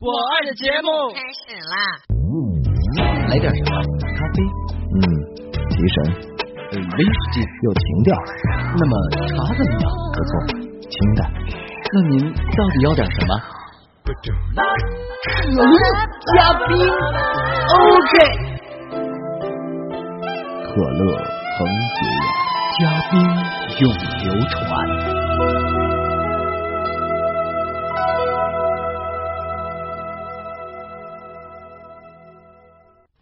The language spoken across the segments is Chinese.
我爱的节目开始啦！来点什么？咖啡？嗯，提神。威士忌有情调。那么茶怎么样？不错，清淡。那您到底要点什么？可乐加冰，OK。可乐恒久远，加冰永流传。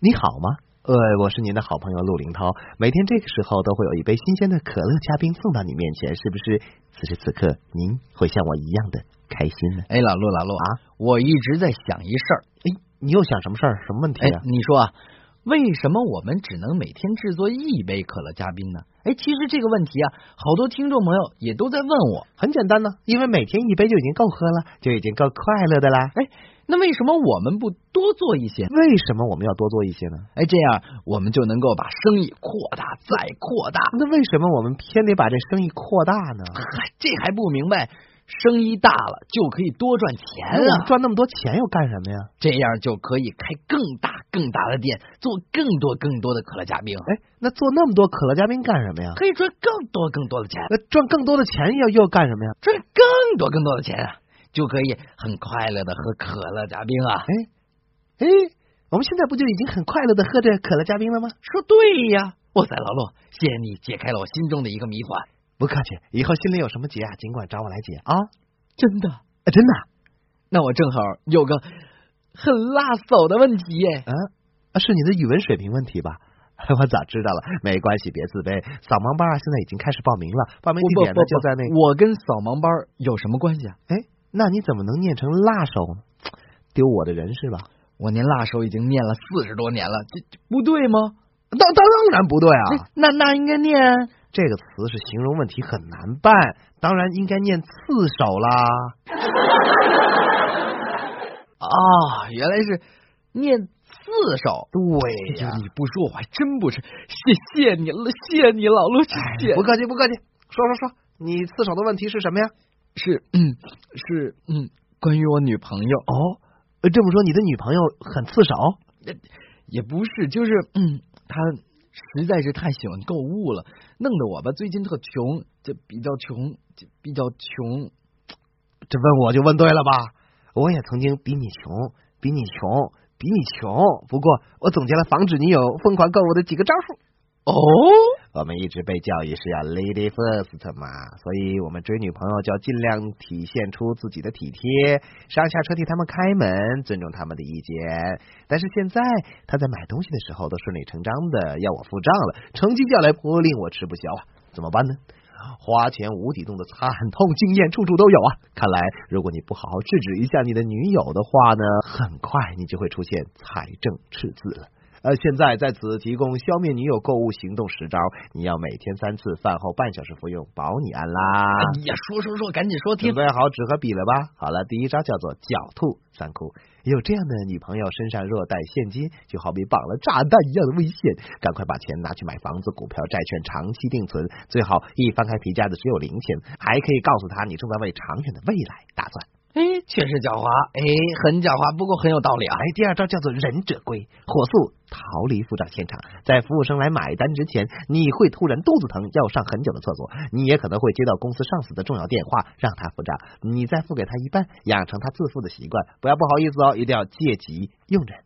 你好吗？呃，我是您的好朋友陆林涛。每天这个时候都会有一杯新鲜的可乐加冰送到你面前，是不是？此时此刻，您会像我一样的开心呢？哎，老陆，老陆啊，我一直在想一事儿。哎，你又想什么事儿？什么问题哎啊？，你说啊，为什么我们只能每天制作一杯可乐加冰呢？哎，其实这个问题啊，好多听众朋友也都在问我。很简单呢，因为每天一杯就已经够喝了，就已经够快乐的啦。哎，那为什么我们不多做一些？为什么我们要多做一些呢？哎，这样我们就能够把生意扩大再扩大。那为什么我们偏得把这生意扩大呢？嗨，这还不明白？生意大了就可以多赚钱那我们啊，赚那么多钱又干什么呀？这样就可以开更大更大的店，做更多更多的可乐加冰，哎，那做那么多可乐加冰干什么呀？可以赚更多更多的钱，那赚更多的钱又又干什么呀？赚更多更多的钱啊，就可以很快乐的喝可乐加冰啊。哎哎，我们现在不就已经很快乐的喝着可乐加冰了吗？说对呀，哇塞，老陆，谢谢你解开了我心中的一个谜团，不客气，以后心里有什么结啊，尽管找我来解啊。真的。啊真的啊那我正好有个很辣手的问题耶。啊，啊是你的语文水平问题吧？我早知道了，没关系，别自卑。扫盲班啊，现在已经开始报名了，报名地点呢就在那个。我跟扫盲班有什么关系啊？哎，那你怎么能念成辣手呢？丢我的人是吧？我念辣手已经念了四十多年了，这这不对吗？当当然不对啊，那那应该念这个词是形容问题很难办，当然应该念刺手啦。啊，原来是念四手。对呀、你不说我还真不是，谢谢你了，谢谢你老陆，谢谢。不客气不客气，说说说，你刺手的问题是什么呀？是嗯是嗯，关于我女朋友哦，呃这么说你的女朋友很刺手？也不是，就是嗯，她实在是太喜欢购物了，弄得我吧最近特穷，就比较穷，就比较穷。这问我就问对了吧？我也曾经比你穷，比你穷，比你穷。不过我总结了防止你有疯狂购物的几个招数。哦，我们一直被教育是要 lady first 嘛，所以我们追女朋友就要尽量体现出自己的体贴，上下车替他们开门，尊重他们的意见。但是现在他在买东西的时候都顺理成章的要我付账了，成绩掉来颇令我吃不消啊，怎么办呢？花钱无底洞的惨痛经验处处都有啊！看来，如果你不好好制止一下你的女友的话呢，很快你就会出现财政赤字了。呃，现在在此提供消灭女友购物行动十招，你要每天三次，饭后半小时服用，保你安啦！哎呀，说说说，赶紧说听准。备好纸和笔了吧？好了，第一招叫做狡兔三窟。有这样的女朋友，身上若带现金，就好比绑了炸弹一样的危险。赶快把钱拿去买房子、股票、债券，长期定存。最好一翻开皮夹子只有零钱，还可以告诉她你正在为长远的未来打算。哎，确实狡猾，哎，很狡猾，不过很有道理啊。哎，第二招叫做忍者龟，火速逃离付账现场。在服务生来买单之前，你会突然肚子疼，要上很久的厕所。你也可能会接到公司上司的重要电话，让他付账，你再付给他一半，养成他自付的习惯。不要不好意思哦，一定要借机用人。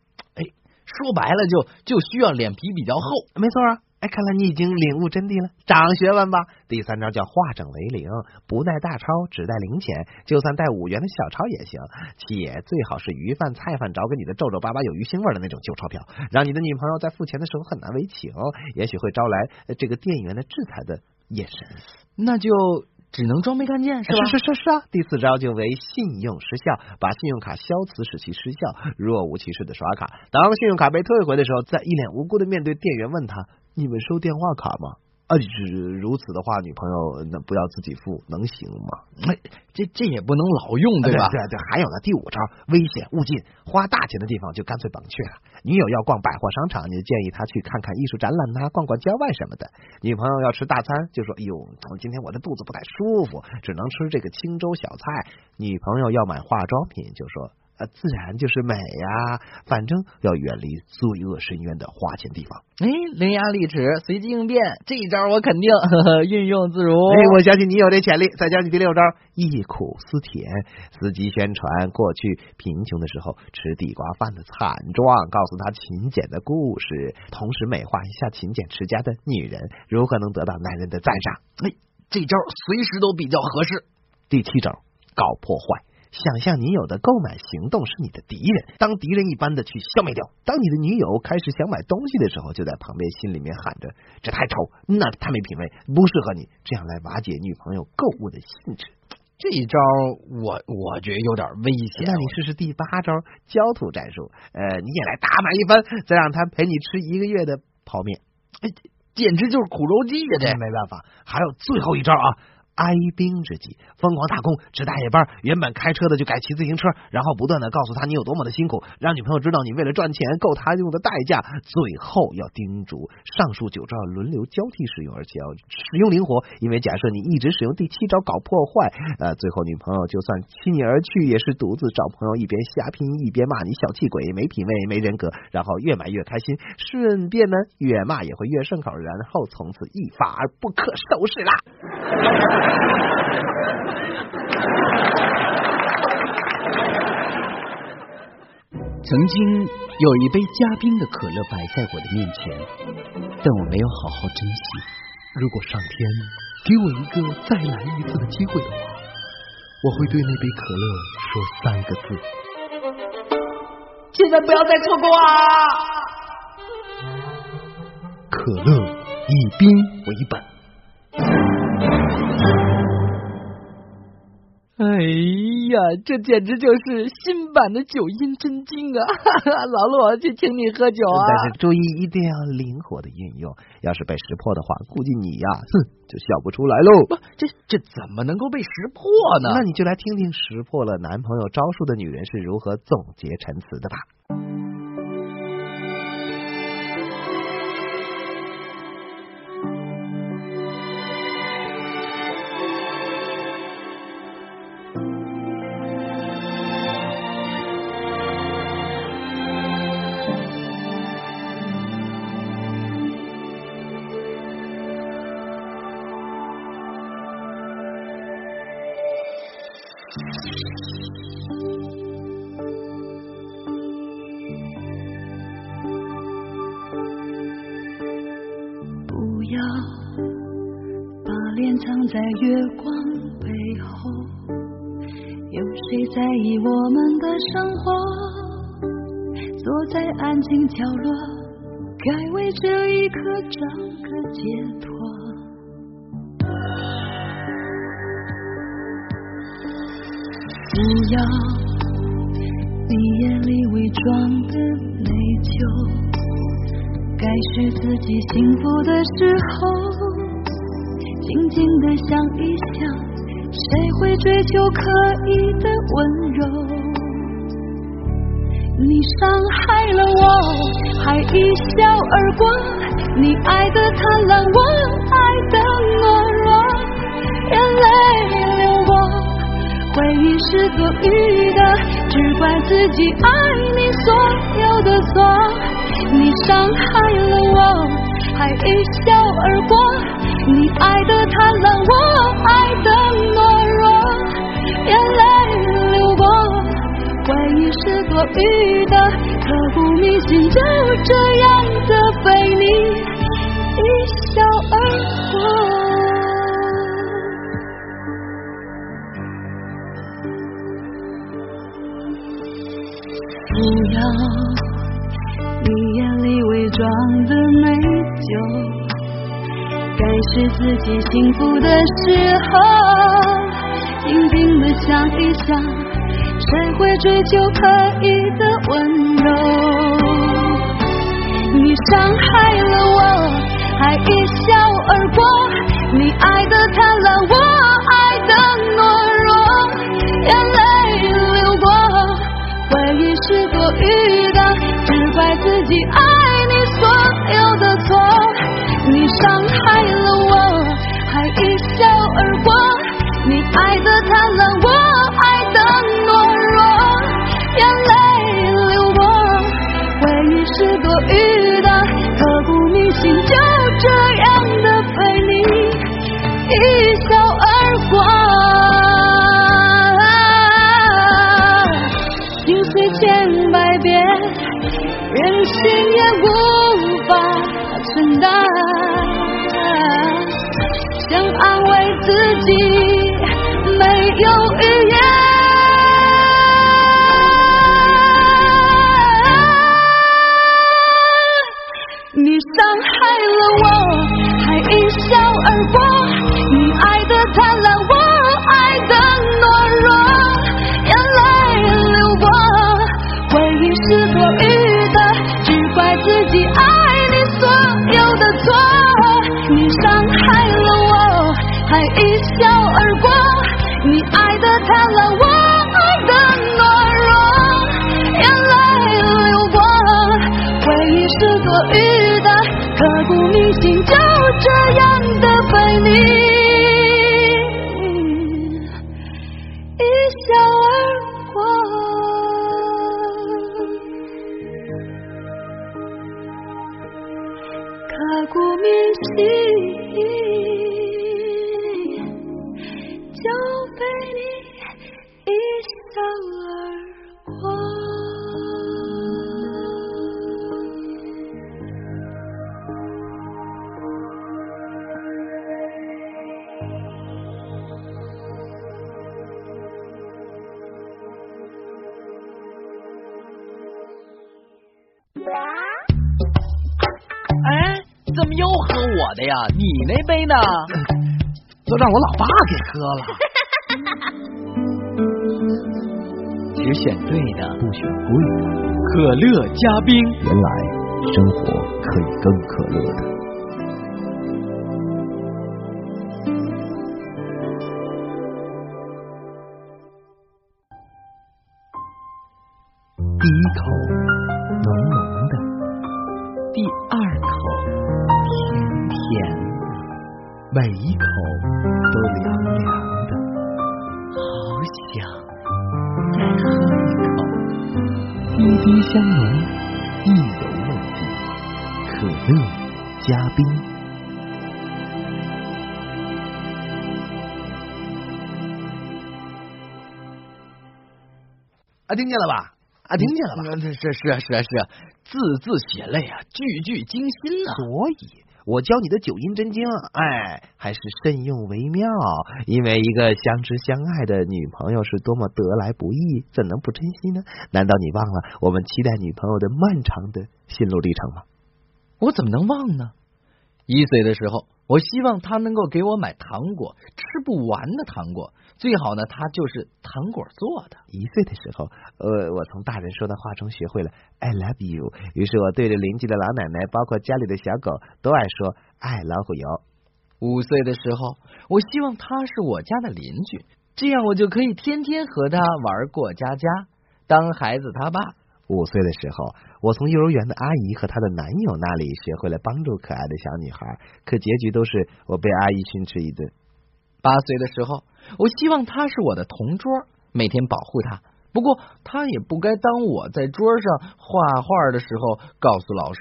说白了就就需要脸皮比较厚。没错啊。哎，看来你已经领悟真谛了，长学问吧。第三招叫化整为零，不带大钞，只带零钱，就算带五元的小钞也行，且最好是鱼饭、菜饭找给你的皱皱巴巴有鱼腥味的那种旧钞票，让你的女朋友在付钱的时候很难为情，也许会招来呃这个店员的制裁的眼神。那就只能装没看见，是吧？是是是是啊！第四招就为信用失效，把信用卡消磁使其失效，若无其事的刷卡。当信用卡被退回的时候，再一脸无辜的面对店员问他：“你们收电话卡吗？”啊，是如此的话，女朋友那不要自己付，能行吗？哎，这这也不能老用，对吧？对对，还有呢，第五招，危险勿近，花大钱的地方就干脆甭去了。女友要逛百货商场，你就建议她去看看艺术展览呐，逛逛郊外什么的。女朋友要吃大餐，就说：“哎呦，今天我的肚子不太舒服，只能吃这个清粥小菜。”女朋友要买化妆品，就说。呃，自然就是美呀，反正要远离罪恶深渊的花钱地方。哎，伶牙俐齿，随机应变，这一招我肯定运用自如。哎，我相信你有这潜力。再教你第六招，忆苦思甜。司机宣传过去贫穷的时候吃地瓜饭的惨状，告诉他勤俭的故事，同时美化一下勤俭持家的女人如何能得到男人的赞赏。哎，这招随时都比较合适。第七招，搞破坏。想象女友的购买行动是你的敌人，当敌人一般的去消灭掉。当你的女友开始想买东西的时候，就在旁边心里面喊着：“这太丑，那太没品位，不适合你。”这样来瓦解女朋友购物的兴致。这一招我我觉得有点危险。那你试试第八招焦土战术。呃，你也来大买一番，再让他陪你吃一个月的泡面。哎，简直就是苦肉计呀！这没办法。还有最后一招啊。哀兵之计，疯狂打工，值大夜班，原本开车的就改骑自行车，然后不断的告诉他你有多么的辛苦，让女朋友知道你为了赚钱够他用的代价。最后要叮嘱上述九招轮流交替使用，而且要使用灵活，因为假设你一直使用第七招搞破坏，呃，最后女朋友就算弃你而去，也是独自找朋友一边瞎拼一边骂你小气鬼、没品位、没人格，然后越买越开心，顺便呢越骂也会越顺口，然后从此一发而不可收拾啦。曾经有一杯加冰的可乐摆在我的面前，但我没有好好珍惜。如果上天给我一个再来一次的机会的话，我会对那杯可乐说三个字：千万不要再错过啊！可乐以冰为本。呀，这简直就是新版的九阴真经啊！老陆，去请你喝酒啊！但是注意，一定要灵活的运用。要是被识破的话，估计你呀，哼，就笑不出来喽。不，这这怎么能够被识破呢？那你就来听听识破了男朋友招数的女人是如何总结陈词的吧。脸藏在月光背后，有谁在意我们的生活？坐在安静角落，该为这一刻找个解脱。不要你眼里伪装的内疚。该是自己幸福的时候，静静的想一想，谁会追求刻意的温柔？你伤害了我，还一笑而过。你爱的贪婪，我爱的懦弱，眼泪流过，回忆是多余的，只怪自己爱你所有的错。你伤害了我，还一笑而过。你爱的贪婪，我爱的懦弱，眼泪流过，回忆是多余的，刻骨铭心，就这样的被你一笑而过。不要。你眼里伪装的美酒，该是自己幸福的时候，静静的想一想，谁会追求刻意的温柔？你伤害了我，还一笑。而过，你爱的贪婪，我爱的懦弱，眼泪流过，回忆是多余的，只怪自己爱你所有的错，你伤爱的贪婪，我爱的懦弱，眼泪流过，回忆是多余的，刻骨铭心就，一笑而过。你爱的呀？你那杯呢？都让我老爸给喝了。只选对的，不选贵的，可乐加冰。原来生活可以更可乐的。第一口浓浓的，第二口每一口都凉凉的。好想再喝一口。滴滴香浓，意犹未尽。可乐加冰。啊，听见了吧？啊，听见了吧？嗯是是是啊是啊是啊，字字血泪啊，句句惊心呐、所以，我教你的九阴真经，哎，还是慎用为妙。因为一个相知相爱的女朋友是多么得来不易，怎能不珍惜呢？难道你忘了我们期待女朋友的漫长的心路历程吗？我怎么能忘呢？一岁的时候，我希望他能够给我买糖果，吃不完的糖果，最好呢，他就是糖果做的。一岁的时候，呃，我从大人说的话中学会了 I love you，于是我对着邻居的老奶奶，包括家里的小狗，都爱说爱老虎油。五岁的时候，我希望他是我家的邻居，这样我就可以天天和他玩过家家，当孩子他爸。五岁的时候，我从幼儿园的阿姨和她的男友那里学会了帮助可爱的小女孩，可结局都是我被阿姨训斥一顿。八岁的时候，我希望她是我的同桌，每天保护她。不过她也不该当我在桌上画画的时候告诉老师。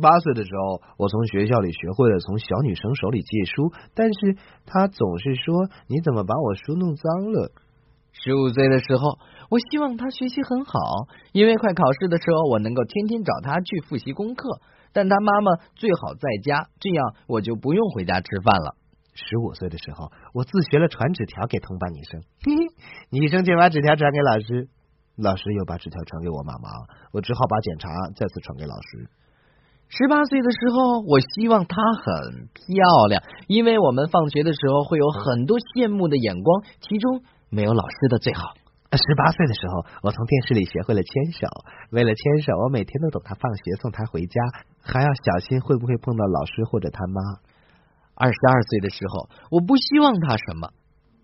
八岁的时候，我从学校里学会了从小女生手里借书，但是她总是说：“你怎么把我书弄脏了十五岁的时候，我希望他学习很好，因为快考试的时候，我能够天天找他去复习功课。但他妈妈最好在家，这样我就不用回家吃饭了。？”十五岁的时候，我自学了传纸条给同班女生，嘿嘿，女生就把纸条传给老师，老师又把纸条传给我妈妈，我只好把检查再次传给老师。十八岁的时候，我希望她很漂亮，因为我们放学的时候会有很多羡慕的眼光，其中没有老师的最好。十八岁的时候，我从电视里学会了牵手。为了牵手，我每天都等他放学送他回家，还要小心会不会碰到老师或者他妈。二十二岁的时候，我不希望他什么，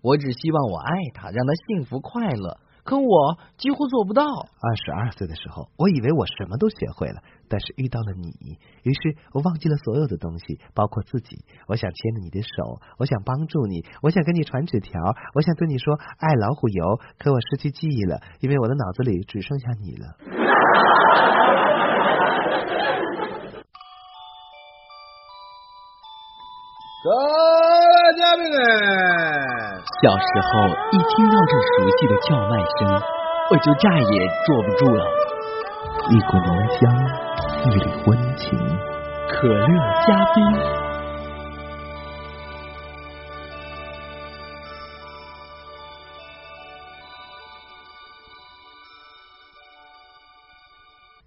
我只希望我爱他，让他幸福快乐。可我几乎做不到。二十二岁的时候，我以为我什么都学会了，但是遇到了你，于是我忘记了所有的东西，包括自己。我想牵着你的手，我想帮助你，我想跟你传纸条，我想对你说爱老虎油。可我失去记忆了，因为我的脑子里只剩下你了。各位嘉宾们，小时候一听到这熟悉的叫卖声，我就再也坐不住了。一股浓香，一缕温情，可乐加冰。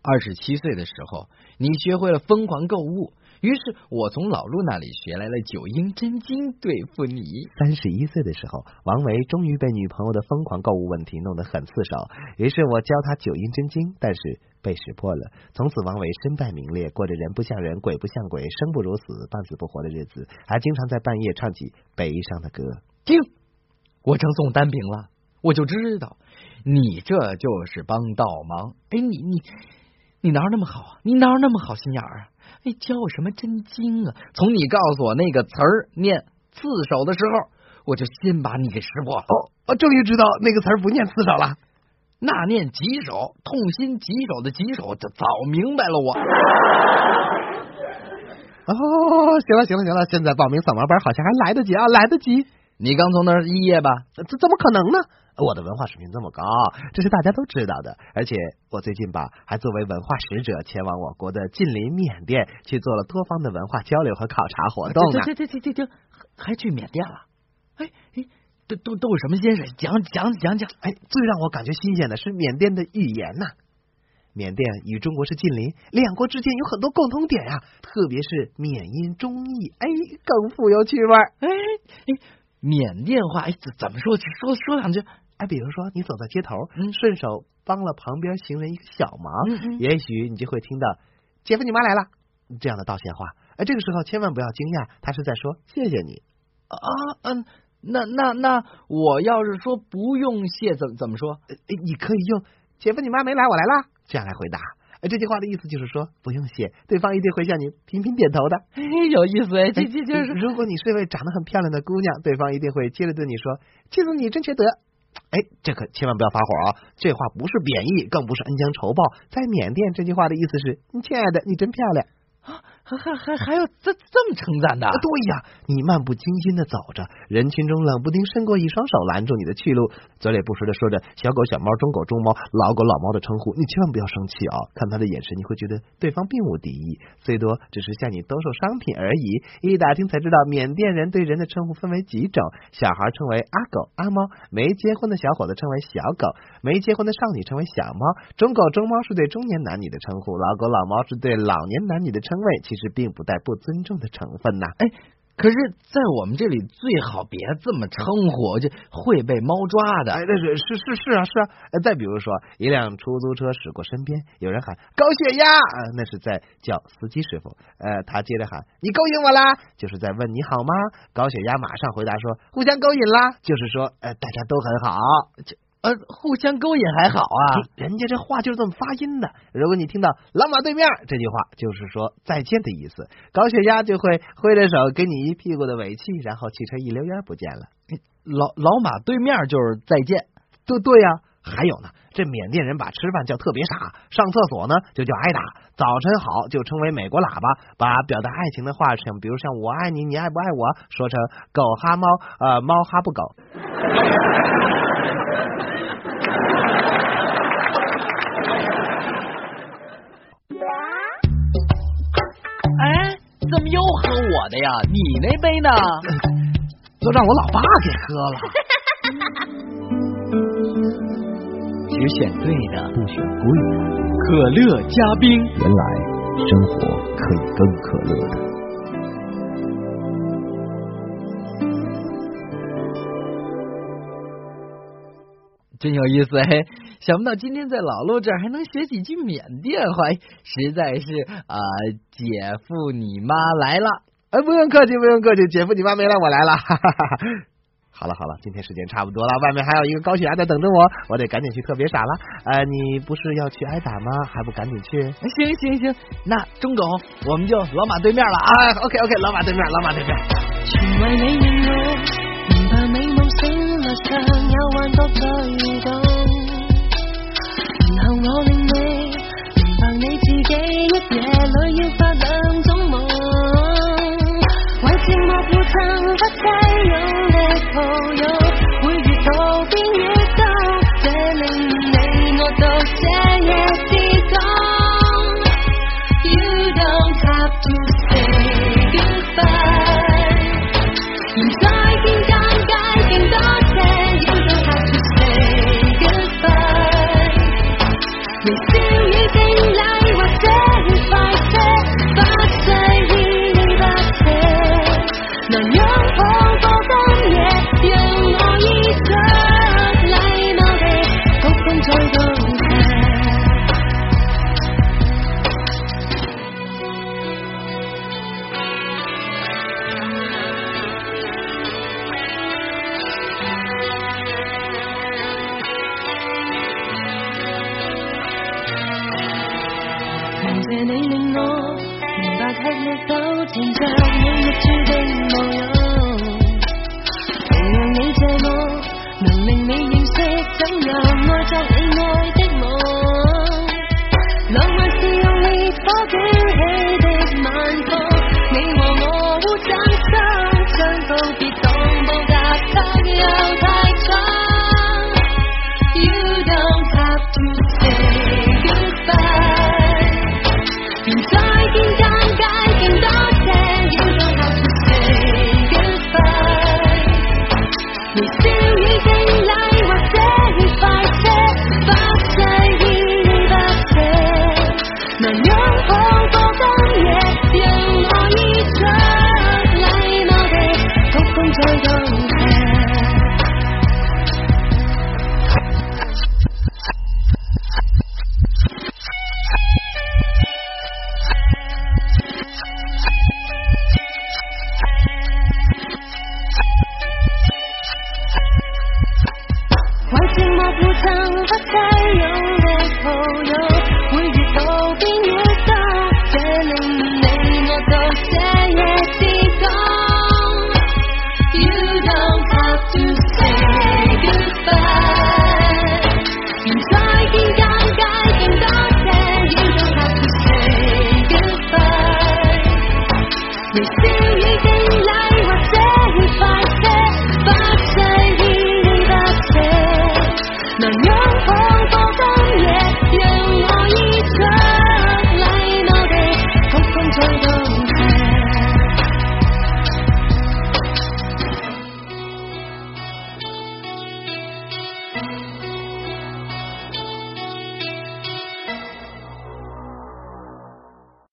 二十七岁的时候，你学会了疯狂购物，于是我从老陆那里学来了九阴真经对付你。三十一岁的时候，王维终于被女朋友的疯狂购物问题弄得很刺手，于是我教他九阴真经，但是被识破了。从此，王维身败名裂，过着人不像人、鬼不像鬼、生不如死、半死不活的日子，还经常在半夜唱起悲伤的歌。听，我成宋丹饼了，我就知道你这就是帮倒忙。哎，你你。你哪有那么好啊？你哪有那么好心眼儿啊？哎，教我什么真经啊？从你告诉我那个词儿念刺手的时候，我就先把你给识破了。哦，我终于知道那个词儿不念刺手了，那念棘手，痛心棘手的棘手，就早明白了我。哦，行了行了行了，现在报名扫盲班好像还来得及啊，来得及。你刚从那儿毕业吧？这怎么可能呢？我的文化水平这么高，这是大家都知道的。而且我最近吧，还作为文化使者前往我国的近邻缅甸，去做了多方的文化交流和考察活动呢。这这这这这还去缅甸了？哎哎，都都都有什么先生？讲讲讲讲。哎，最让我感觉新鲜的是缅甸的语言呐。缅甸与中国是近邻，两国之间有很多共同点呀，特别是缅因中译，哎，更富有趣味。哎哎。缅甸话哎，怎怎么说？说说两句。哎，比如说你走在街头，嗯，顺手帮了旁边行人一个小忙，嗯嗯，也许你就会听到“姐夫，你妈来了”这样的道谢话。哎，这个时候千万不要惊讶，他是在说谢谢你啊。嗯，那那那我要是说不用谢，怎怎么说？哎，你可以用“姐夫，你妈没来，我来了”这样来回答。哎，这句话的意思就是说不用谢，对方一定会向你频频点头的。哎，有意思哎，这这就是如果你是一位长得很漂亮的姑娘，对方一定会接着对你说：“妻子你真缺德。”哎，这可千万不要发火啊！这话不是贬义，更不是恩将仇报。在缅甸，这句话的意思是：“你亲爱的，你真漂亮。”啊，还还还还有这这么称赞的？对呀，你漫不经心的走着，人群中冷不丁伸过一双手拦住你的去路，嘴里不时的说着小狗、小猫、中狗、中猫、老狗、老猫的称呼，你千万不要生气啊！看他的眼神，你会觉得对方并无敌意，最多只是向你兜售商品而已。一打听才知道，缅甸人对人的称呼分为几种：小孩称为阿狗、阿猫；没结婚的小伙子称为小狗；没结婚的少女称为小猫；中狗、中猫是对中年男女的称呼；老狗、老猫是对老年男女的称谓。其实并不带不尊重的成分呐。哎，可是，在我们这里最好别这么称呼，就会被猫抓的。哎，那是是是是啊是啊。再比如说，一辆出租车驶过身边，有人喊高血压，那是在叫司机师傅。呃，他接着喊你勾引我啦，就是在问你好吗？高血压马上回答说互相勾引啦，就是说呃大家都很好。呃，互相勾引还好啊，人家这话就是这么发音的。如果你听到老马对面这句话，就是说再见的意思。高血压就会挥着手给你一屁股的尾气，然后汽车一溜烟不见了。老老马对面就是再见。对对呀，还有呢，这缅甸人把吃饭叫特别傻，上厕所呢就叫挨打。早晨好就称为美国喇叭，把表达爱情的话，像比如像我爱你，你爱不爱我，说成狗哈猫，呃，猫哈不狗。哎，怎么又喝我的呀？你那杯呢？都让我老爸给喝了。只选对的，不选贵的。可乐加冰，原来生活可以更可乐的。真有意思哎！想不到今天在老陆这儿还能学几句缅甸话，实在是啊，姐夫你妈来了。哎，不用客气，不用客气，姐夫你妈没来，我来了。哈哈哈哈好了好了，今天时间差不多了，外面还有一个高血压在等着我，我得赶紧去特别傻了。呃，你不是要去挨打吗？还不赶紧去？行行行，那钟总，我们就老马对面了啊。啊，OK OK，老马对面，老马对面。全为你令我明白美夢醒來常有幻覺在動，然后我令你明白你自己一夜里要发两种梦，为寂寞负重感謝你令我明白吃力都纏着你亦注定无用，同样你这么能令你认识怎样